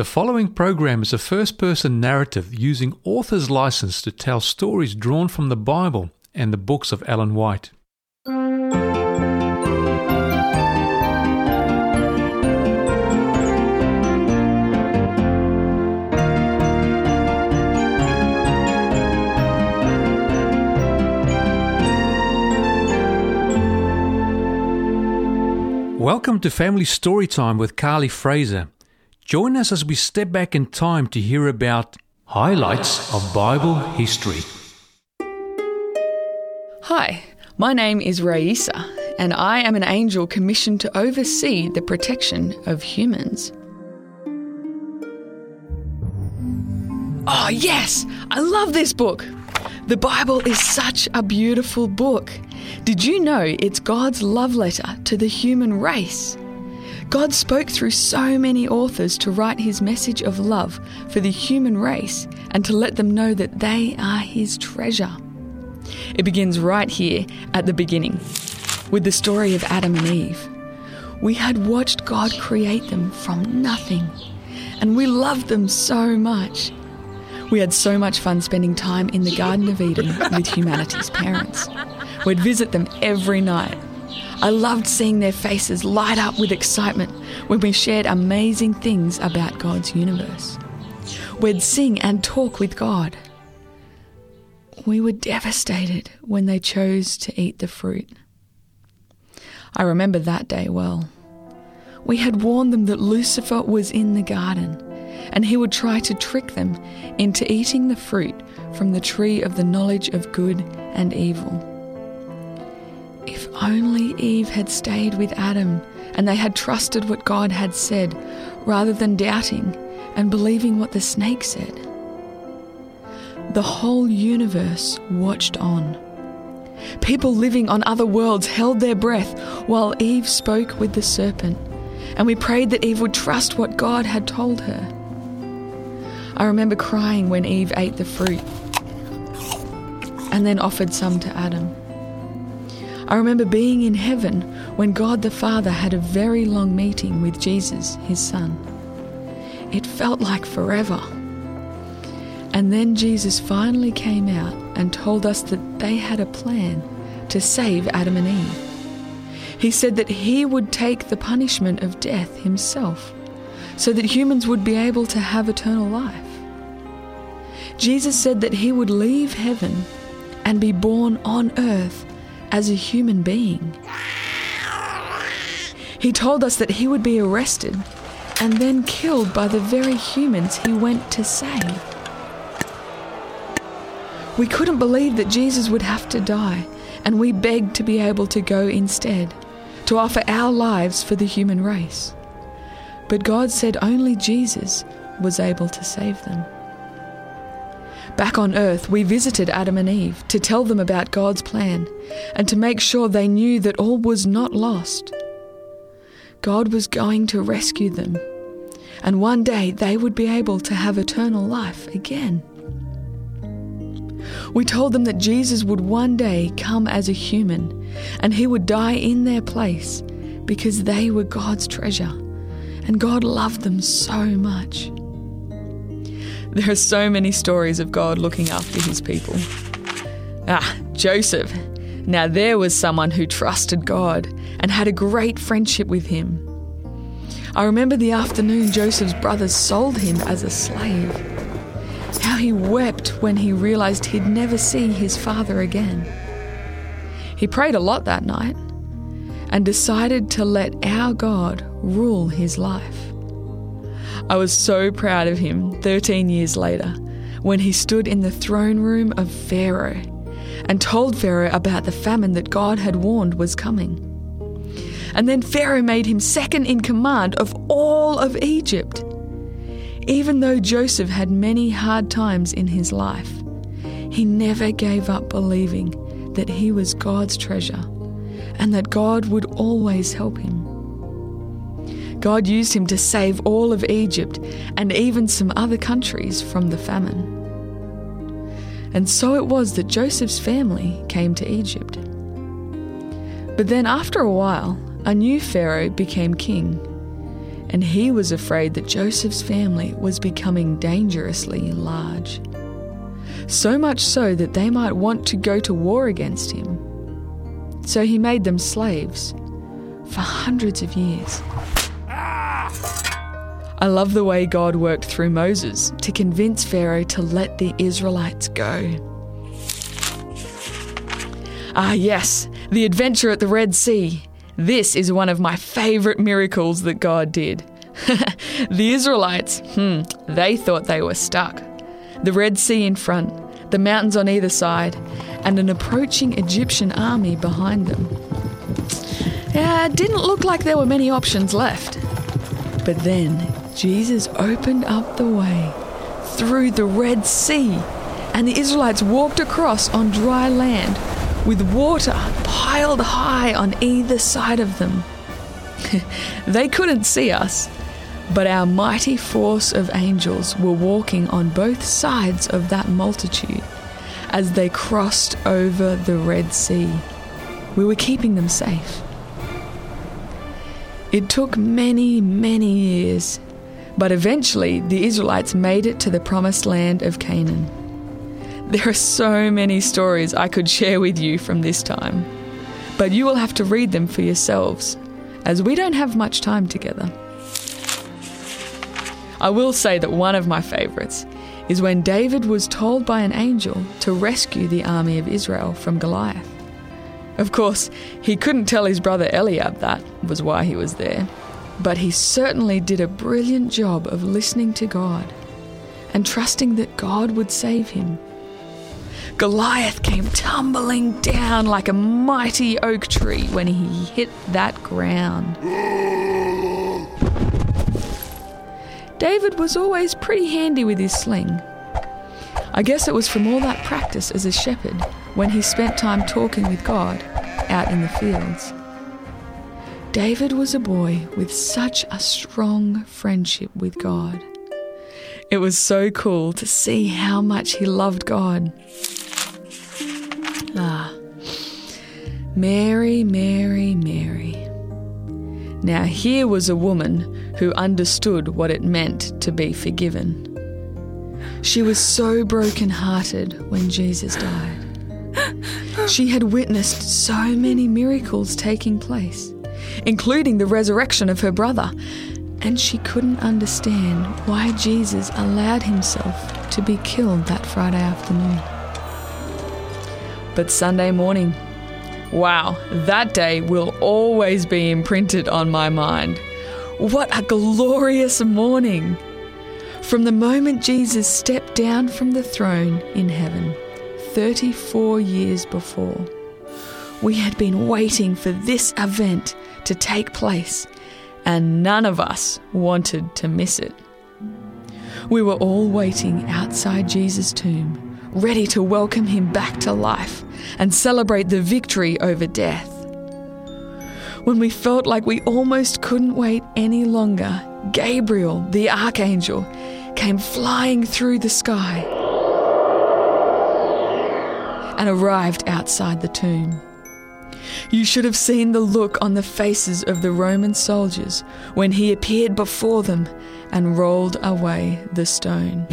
The following program is a first person narrative using author's license to tell stories drawn from the Bible and the books of Ellen White. Welcome to Family Storytime with Carly Fraser. Join us as we step back in time to hear about highlights of Bible history. Hi, my name is Raisa, and I am an angel commissioned to oversee the protection of humans. Oh, yes! I love this book! The Bible is such a beautiful book. Did you know it's God's love letter to the human race? God spoke through so many authors to write his message of love for the human race and to let them know that they are his treasure. It begins right here at the beginning with the story of Adam and Eve. We had watched God create them from nothing, and we loved them so much. We had so much fun spending time in the Garden of Eden with humanity's parents. We'd visit them every night I loved seeing their faces light up with excitement when we shared amazing things about God's universe. We'd sing and talk with God. We were devastated when they chose to eat the fruit. I remember that day well. We had warned them that Lucifer was in the garden and he would try to trick them into eating the fruit from the tree of the knowledge of good and evil. Only Eve had stayed with Adam and they had trusted what God had said rather than doubting and believing what the snake said. The whole universe watched on. People living on other worlds held their breath while Eve spoke with the serpent, and we prayed that Eve would trust what God had told her. I remember crying when Eve ate the fruit and then offered some to Adam. I remember being in heaven when God the Father had a very long meeting with Jesus, his Son. It felt like forever. And then Jesus finally came out and told us that they had a plan to save Adam and Eve. He said that he would take the punishment of death himself so that humans would be able to have eternal life. Jesus said that he would leave heaven and be born on earth as a human being. He told us that he would be arrested and then killed by the very humans he went to save. We couldn't believe that Jesus would have to die, and we begged to be able to go instead, to offer our lives for the human race. But God said only Jesus was able to save them. Back on earth, we visited Adam and Eve to tell them about God's plan and to make sure they knew that all was not lost. God was going to rescue them, and one day they would be able to have eternal life again. We told them that Jesus would one day come as a human and he would die in their place because they were God's treasure and God loved them so much. There are so many stories of God looking after his people. Ah, Joseph. Now there was someone who trusted God and had a great friendship with him. I remember the afternoon Joseph's brothers sold him as a slave. How he wept when he realized he'd never see his father again. He prayed a lot that night and decided to let our God rule his life. I was so proud of him 13 years later when he stood in the throne room of Pharaoh and told Pharaoh about the famine that God had warned was coming. And then Pharaoh made him second in command of all of Egypt. Even though Joseph had many hard times in his life, he never gave up believing that he was God's treasure and that God would always help him. God used him to save all of Egypt and even some other countries from the famine. And so it was that Joseph's family came to Egypt. But then, after a while, a new Pharaoh became king, and he was afraid that Joseph's family was becoming dangerously large. So much so that they might want to go to war against him. So he made them slaves for hundreds of years. I love the way God worked through Moses to convince Pharaoh to let the Israelites go. Ah, yes, the adventure at the Red Sea. This is one of my favourite miracles that God did. the Israelites, hmm, they thought they were stuck. The Red Sea in front, the mountains on either side, and an approaching Egyptian army behind them. Yeah, it didn't look like there were many options left. But then Jesus opened up the way through the Red Sea, and the Israelites walked across on dry land with water piled high on either side of them. they couldn't see us, but our mighty force of angels were walking on both sides of that multitude as they crossed over the Red Sea. We were keeping them safe. It took many, many years, but eventually the Israelites made it to the promised land of Canaan. There are so many stories I could share with you from this time, but you will have to read them for yourselves, as we don't have much time together. I will say that one of my favourites is when David was told by an angel to rescue the army of Israel from Goliath. Of course, he couldn't tell his brother Eliab that was why he was there, but he certainly did a brilliant job of listening to God and trusting that God would save him. Goliath came tumbling down like a mighty oak tree when he hit that ground. David was always pretty handy with his sling. I guess it was from all that practice as a shepherd when he spent time talking with God out in the fields. David was a boy with such a strong friendship with God. It was so cool to see how much he loved God. Ah, Mary, Mary, Mary. Now, here was a woman who understood what it meant to be forgiven. She was so broken-hearted when Jesus died. She had witnessed so many miracles taking place, including the resurrection of her brother, and she couldn't understand why Jesus allowed himself to be killed that Friday afternoon. But Sunday morning, wow, that day will always be imprinted on my mind. What a glorious morning! From the moment Jesus stepped down from the throne in heaven, 34 years before, we had been waiting for this event to take place, and none of us wanted to miss it. We were all waiting outside Jesus' tomb ready to welcome him back to life and celebrate the victory over death. When we felt like we almost couldn't wait any longer, Gabriel, the archangel, came flying through the sky and arrived outside the tomb. You should have seen the look on the faces of the Roman soldiers when he appeared before them and rolled away the stone.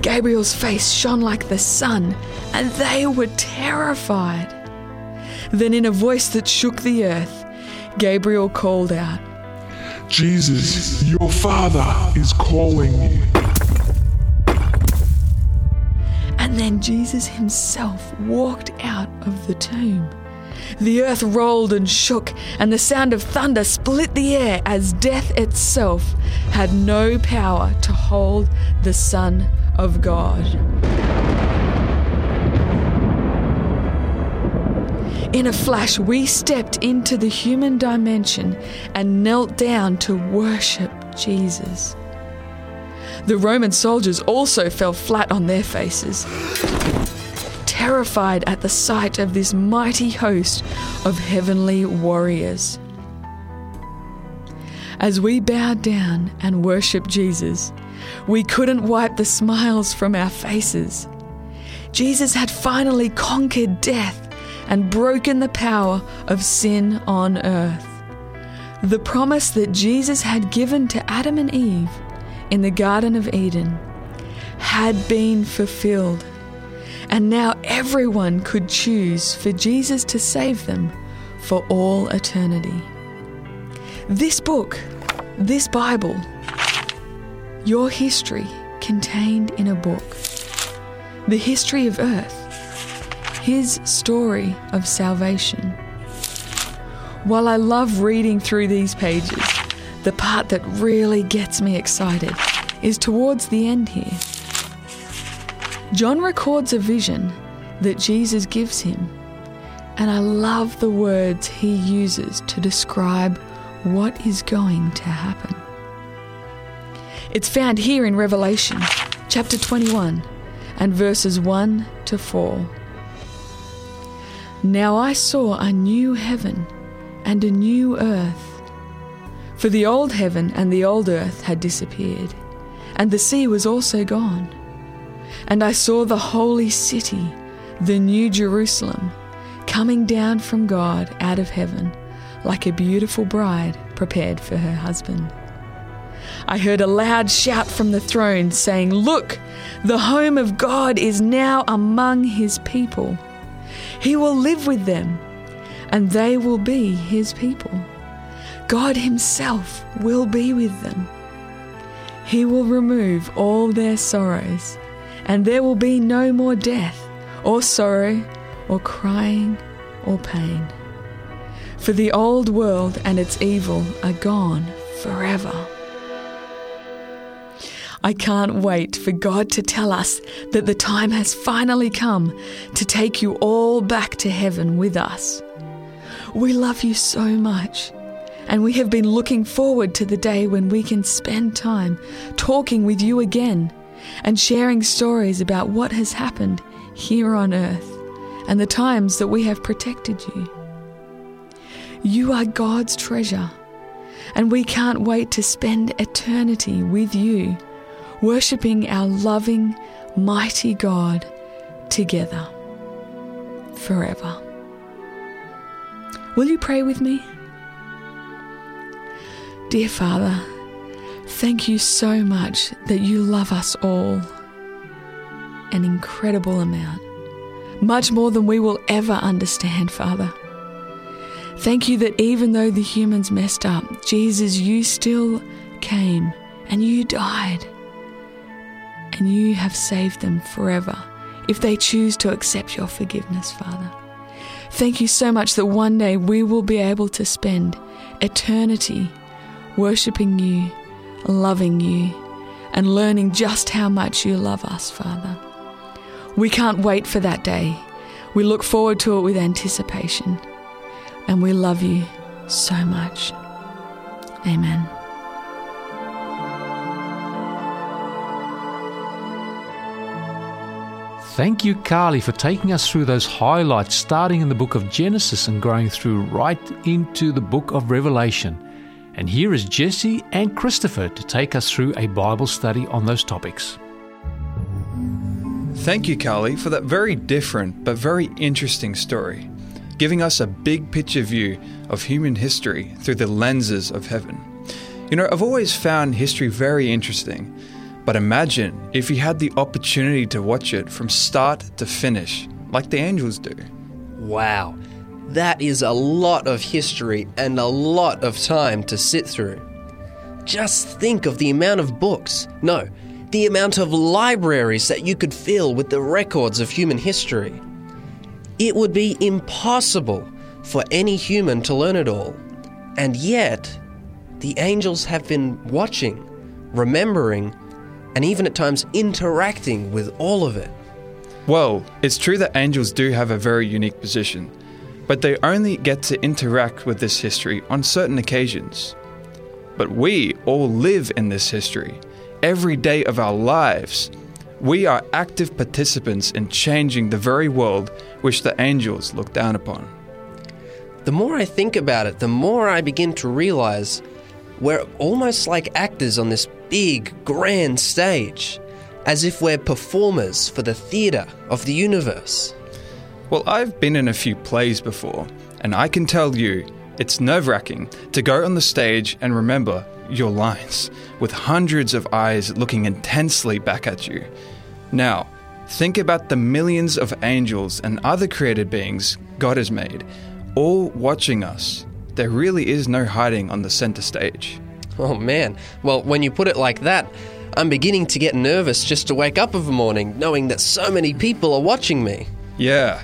Gabriel's face shone like the sun, and they were terrified. Then, in a voice that shook the earth, Gabriel called out, Jesus, your father is calling you. And then Jesus himself walked out of the tomb. The earth rolled and shook, and the sound of thunder split the air as death itself had no power to hold the Son of God. In a flash, we stepped into the human dimension and knelt down to worship Jesus. The Roman soldiers also fell flat on their faces terrified at the sight of this mighty host of heavenly warriors. As we bowed down and worshipped Jesus, we couldn't wipe the smiles from our faces. Jesus had finally conquered death and broken the power of sin on earth. The promise that Jesus had given to Adam and Eve in the Garden of Eden had been fulfilled. And now everyone could choose for Jesus to save them for all eternity. This book, this Bible, your history contained in a book, the history of earth, his story of salvation. While I love reading through these pages, the part that really gets me excited is towards the end here. John records a vision that Jesus gives him, and I love the words he uses to describe what is going to happen. It's found here in Revelation chapter 21 and verses 1 to 4. Now I saw a new heaven and a new earth. For the old heaven and the old earth had disappeared, and the sea was also gone. And I saw the holy city, the new Jerusalem, coming down from God out of heaven, like a beautiful bride prepared for her husband. I heard a loud shout from the throne saying, Look, the home of God is now among his people. He will live with them, and they will be his people. God himself will be with them. He will remove all their sorrows and there will be no more death, or sorrow, or crying, or pain. For the old world and its evil are gone forever. I can't wait for God to tell us that the time has finally come to take you all back to heaven with us. We love you so much, and we have been looking forward to the day when we can spend time talking with you again and sharing stories about what has happened here on earth and the times that we have protected you. You are God's treasure, and we can't wait to spend eternity with you, worshipping our loving, mighty God together forever. Will you pray with me? Dear Father, Thank you so much that you love us all. An incredible amount. Much more than we will ever understand, Father. Thank you that even though the humans messed up, Jesus, you still came and you died. And you have saved them forever if they choose to accept your forgiveness, Father. Thank you so much that one day we will be able to spend eternity worshipping you loving you and learning just how much you love us, Father. We can't wait for that day. We look forward to it with anticipation. And we love you so much. Amen. Thank you, Carly, for taking us through those highlights, starting in the book of Genesis and going through right into the book of Revelation. And here is Jesse and Christopher to take us through a Bible study on those topics. Thank you, Carly, for that very different but very interesting story, giving us a big picture view of human history through the lenses of heaven. You know, I've always found history very interesting, but imagine if you had the opportunity to watch it from start to finish, like the angels do. Wow. That is a lot of history and a lot of time to sit through. Just think of the amount of books, no, the amount of libraries that you could fill with the records of human history. It would be impossible for any human to learn it all. And yet, the angels have been watching, remembering, and even at times interacting with all of it. Well, it's true that angels do have a very unique position but they only get to interact with this history on certain occasions. But we all live in this history every day of our lives. We are active participants in changing the very world which the angels look down upon. The more I think about it, the more I begin to realize we're almost like actors on this big, grand stage, as if we're performers for the theatre of the universe. Well, I've been in a few plays before, and I can tell you, It's nerve wracking to go on the stage and remember your lines, with hundreds of eyes looking intensely back at you. Now, think about the millions of angels and other created beings God has made, all watching us. There really is no hiding on the center stage. Oh man. Well, when you put it like that, I'm beginning to get nervous just to wake up of a morning knowing that so many people are watching me. Yeah.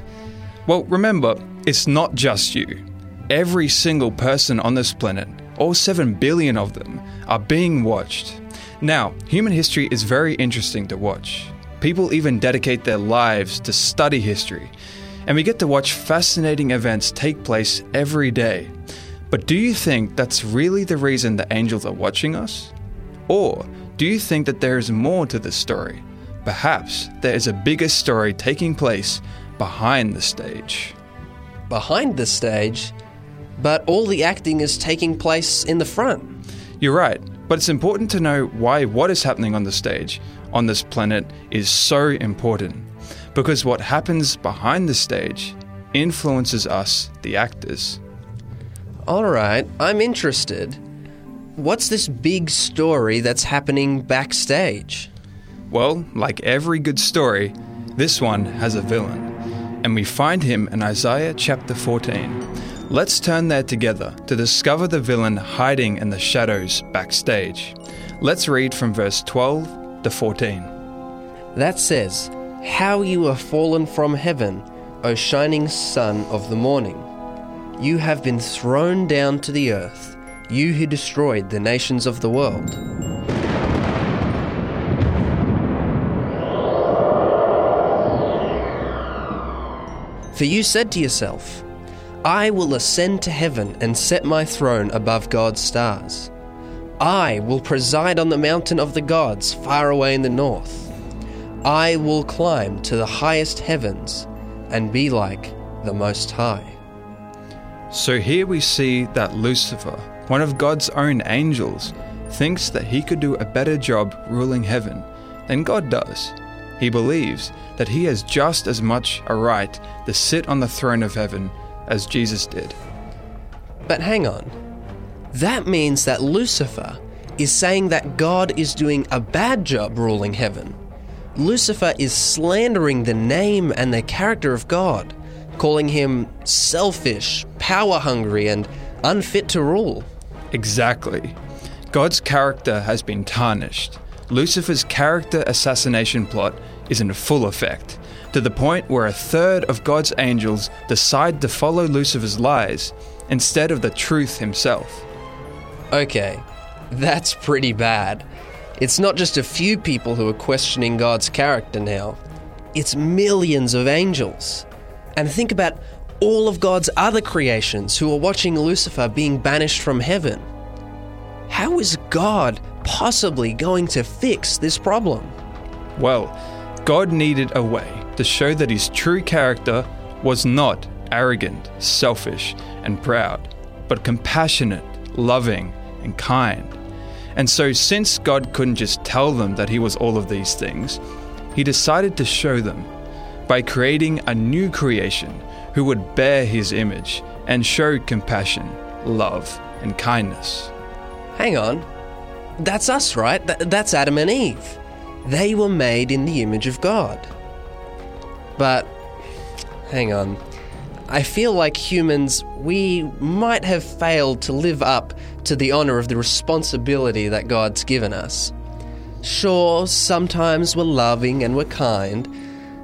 Well, remember, it's not just you. Every single person on this planet, all 7 billion of them, are being watched. Now, human history is very interesting to watch. People even dedicate their lives to study history, and we get to watch fascinating events take place every day. But do you think that's really the reason the angels are watching us? Or do you think that there is more to this story? Perhaps there is a bigger story taking place behind the stage. Behind the stage, but all the acting is taking place in the front. You're right, but it's important to know why what is happening on the stage on this planet is so important. Because what happens behind the stage influences us, the actors. All right, I'm interested. What's this big story that's happening backstage? Well, like every good story, this one has a villain. And we find him in Isaiah chapter 14. Let's turn there together to discover the villain hiding in the shadows backstage. Let's read from verse 12 to 14. That says, How you are fallen from heaven, O shining sun of the morning. You have been thrown down to the earth, you who destroyed the nations of the world. For you said to yourself, I will ascend to heaven and set my throne above God's stars. I will preside on the mountain of the gods far away in the north. I will climb to the highest heavens and be like the Most High. So here we see that Lucifer, one of God's own angels, thinks that he could do a better job ruling heaven than God does. He believes that he has just as much a right to sit on the throne of heaven as Jesus did. But hang on. That means that Lucifer is saying that God is doing a bad job ruling heaven. Lucifer is slandering the name and the character of God, calling him selfish, power hungry, and unfit to rule. Exactly. God's character has been tarnished. Lucifer's character assassination plot is in full effect, to the point where a third of God's angels decide to follow Lucifer's lies instead of the truth himself. Okay, that's pretty bad. It's not just a few people who are questioning God's character now, it's millions of angels. And think about all of God's other creations who are watching Lucifer being banished from heaven. How is God possibly going to fix this problem? Well, God needed a way to show that his true character was not arrogant, selfish, and proud, but compassionate, loving, and kind. And so, since God couldn't just tell them that he was all of these things, he decided to show them by creating a new creation who would bear his image and show compassion, love, and kindness. Hang on. That's us, right? Th- that's Adam and Eve. They were made in the image of God. But, hang on. I feel like humans, we might have failed to live up to the honor of the responsibility that God's given us. Sure, sometimes we're loving and we're kind,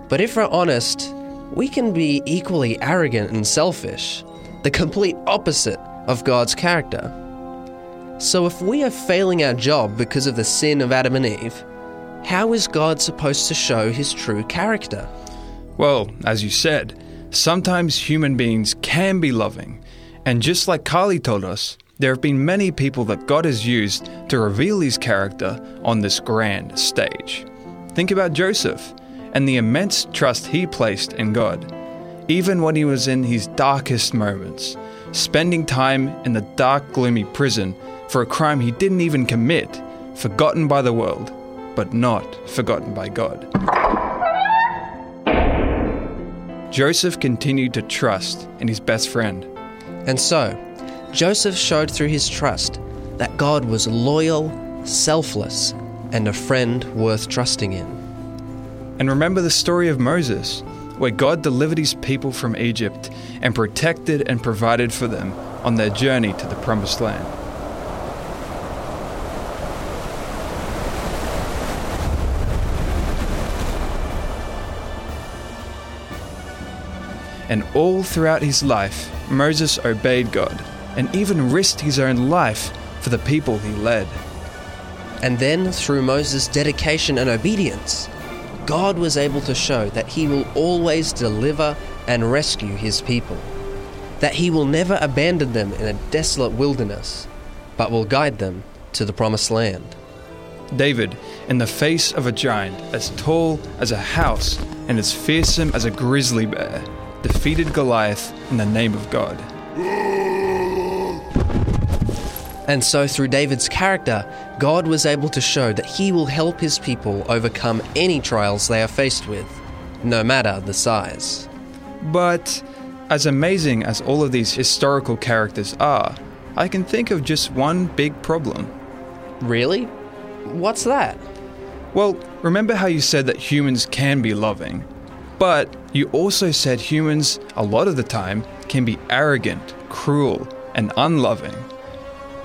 but if we're honest, we can be equally arrogant and selfish, the complete opposite of God's character. So if we are failing our job because of the sin of Adam and Eve, how is God supposed to show his true character? Well, as you said, sometimes human beings can be loving. And just like Carly told us, there have been many people that God has used to reveal his character on this grand stage. Think about Joseph and the immense trust he placed in God, even when he was in his darkest moments, spending time in the dark, gloomy prison for a crime he didn't even commit, forgotten by the world, but not forgotten by God. Joseph continued to trust in his best friend. And so, Joseph showed through his trust that God was loyal, selfless, and a friend worth trusting in. And remember the story of Moses, where God delivered his people from Egypt and protected and provided for them on their journey to the promised land. And all throughout his life, Moses obeyed God and even risked his own life for the people he led. And then, through Moses' dedication and obedience, God was able to show that he will always deliver and rescue his people, that he will never abandon them in a desolate wilderness, but will guide them to the promised land. David, in the face of a giant as tall as a house and as fearsome as a grizzly bear, defeated Goliath in the name of God. And so, through David's character, God was able to show that he will help his people overcome any trials they are faced with, no matter the size. But, as amazing as all of these historical characters are, I can think of just one big problem. Really? What's that? Well, remember how you said that humans can be loving? But you also said humans, a lot of the time, can be arrogant, cruel, and unloving.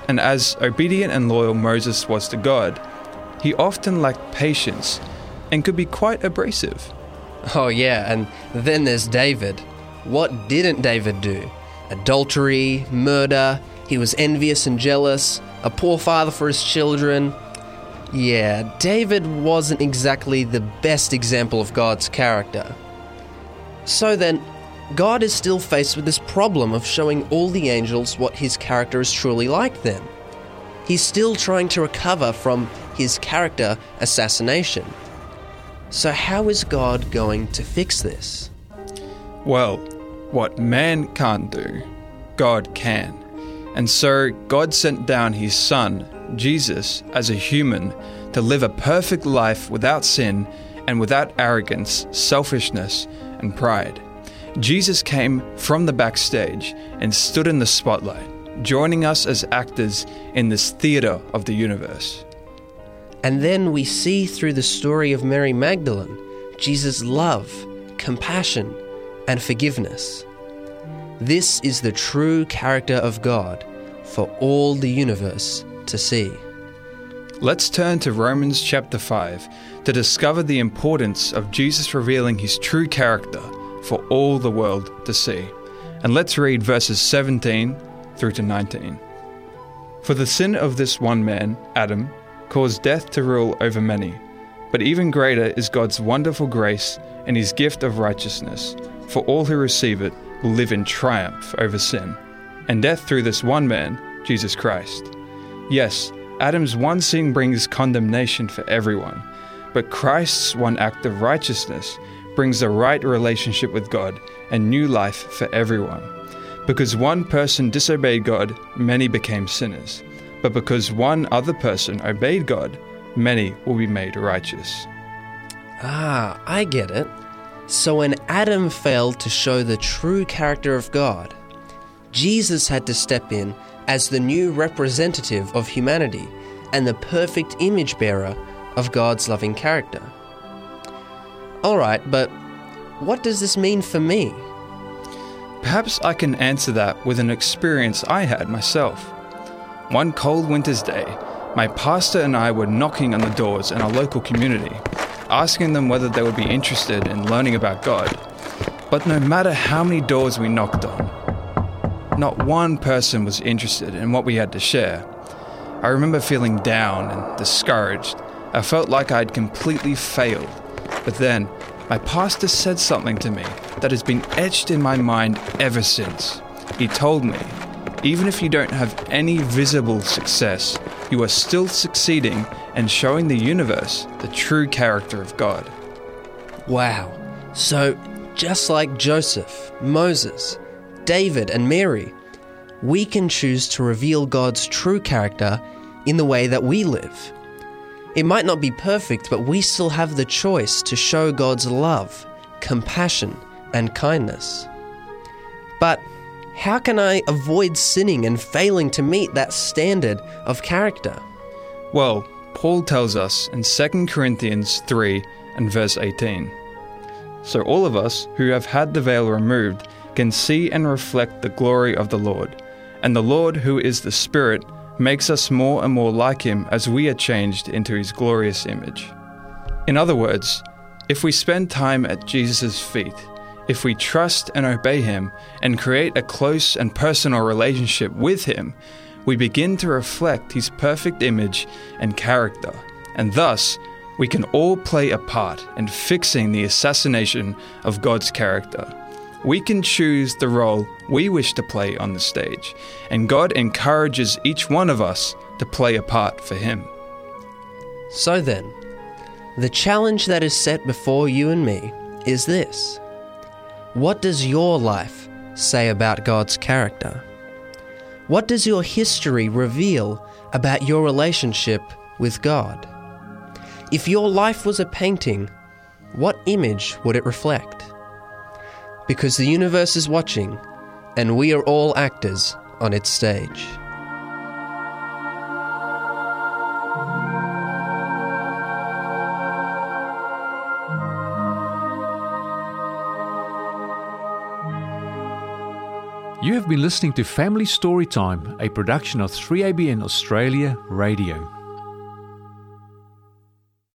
And as obedient and loyal Moses was to God, he often lacked patience and could be quite abrasive. Oh, yeah, and then there's David. What didn't David do? Adultery, murder, he was envious and jealous, a poor father for his children. Yeah, David wasn't exactly the best example of God's character. So then, God is still faced with this problem of showing all the angels what his character is truly like then. He's still trying to recover from his character assassination. So, how is God going to fix this? Well, what man can't do, God can. And so God sent down his Son, Jesus, as a human to live a perfect life without sin and without arrogance, selfishness, and pride. Jesus came from the backstage and stood in the spotlight, joining us as actors in this theatre of the universe. And then we see through the story of Mary Magdalene Jesus' love, compassion, and forgiveness. This is the true character of God for all the universe to see. Let's turn to Romans chapter 5 to discover the importance of Jesus revealing his true character for all the world to see. And let's read verses 17 through to 19. For the sin of this one man, Adam, caused death to rule over many. But even greater is God's wonderful grace and his gift of righteousness, for all who receive it will live in triumph over sin, and death through this one man, Jesus Christ. Yes, Adam's one sin brings condemnation for everyone, but Christ's one act of righteousness brings a right relationship with God and new life for everyone. Because one person disobeyed God, many became sinners. But because one other person obeyed God, many will be made righteous. Ah, I get it. So when Adam failed to show the true character of God, Jesus had to step in as the new representative of humanity and the perfect image bearer of God's loving character. Alright, but what does this mean for me? Perhaps I can answer that with an experience I had myself. One cold winter's day, my pastor and I were knocking on the doors in our local community, asking them whether they would be interested in learning about God. But no matter how many doors we knocked on, not one person was interested in what we had to share. I remember feeling down and discouraged. I felt like I'd completely failed. But then, my pastor said something to me that has been etched in my mind ever since. He told me, even if you don't have any visible success, you are still succeeding and showing the universe the true character of God. Wow. So, just like Joseph, Moses, David, and Mary, we can choose to reveal God's true character in the way that we live. It might not be perfect, but we still have the choice to show God's love, compassion, and kindness. But how can I avoid sinning and failing to meet that standard of character? Well, Paul tells us in 2 Corinthians 3 and verse 18. So all of us who have had the veil removed can see and reflect the glory of the Lord. And the Lord, who is the Spirit, makes us more and more like Him as we are changed into His glorious image. In other words, if we spend time at Jesus' feet, if we trust and obey Him and create a close and personal relationship with Him, we begin to reflect His perfect image and character, and thus we can all play a part in fixing the assassination of God's character. We can choose the role we wish to play on the stage, and God encourages each one of us to play a part for Him. So then, the challenge that is set before you and me is this What does your life say about God's character? What does your history reveal about your relationship with God? If your life was a painting, what image would it reflect? Because the universe is watching, and we are all actors on its stage. You have been listening to Family Storytime, a production of 3ABN Australia Radio.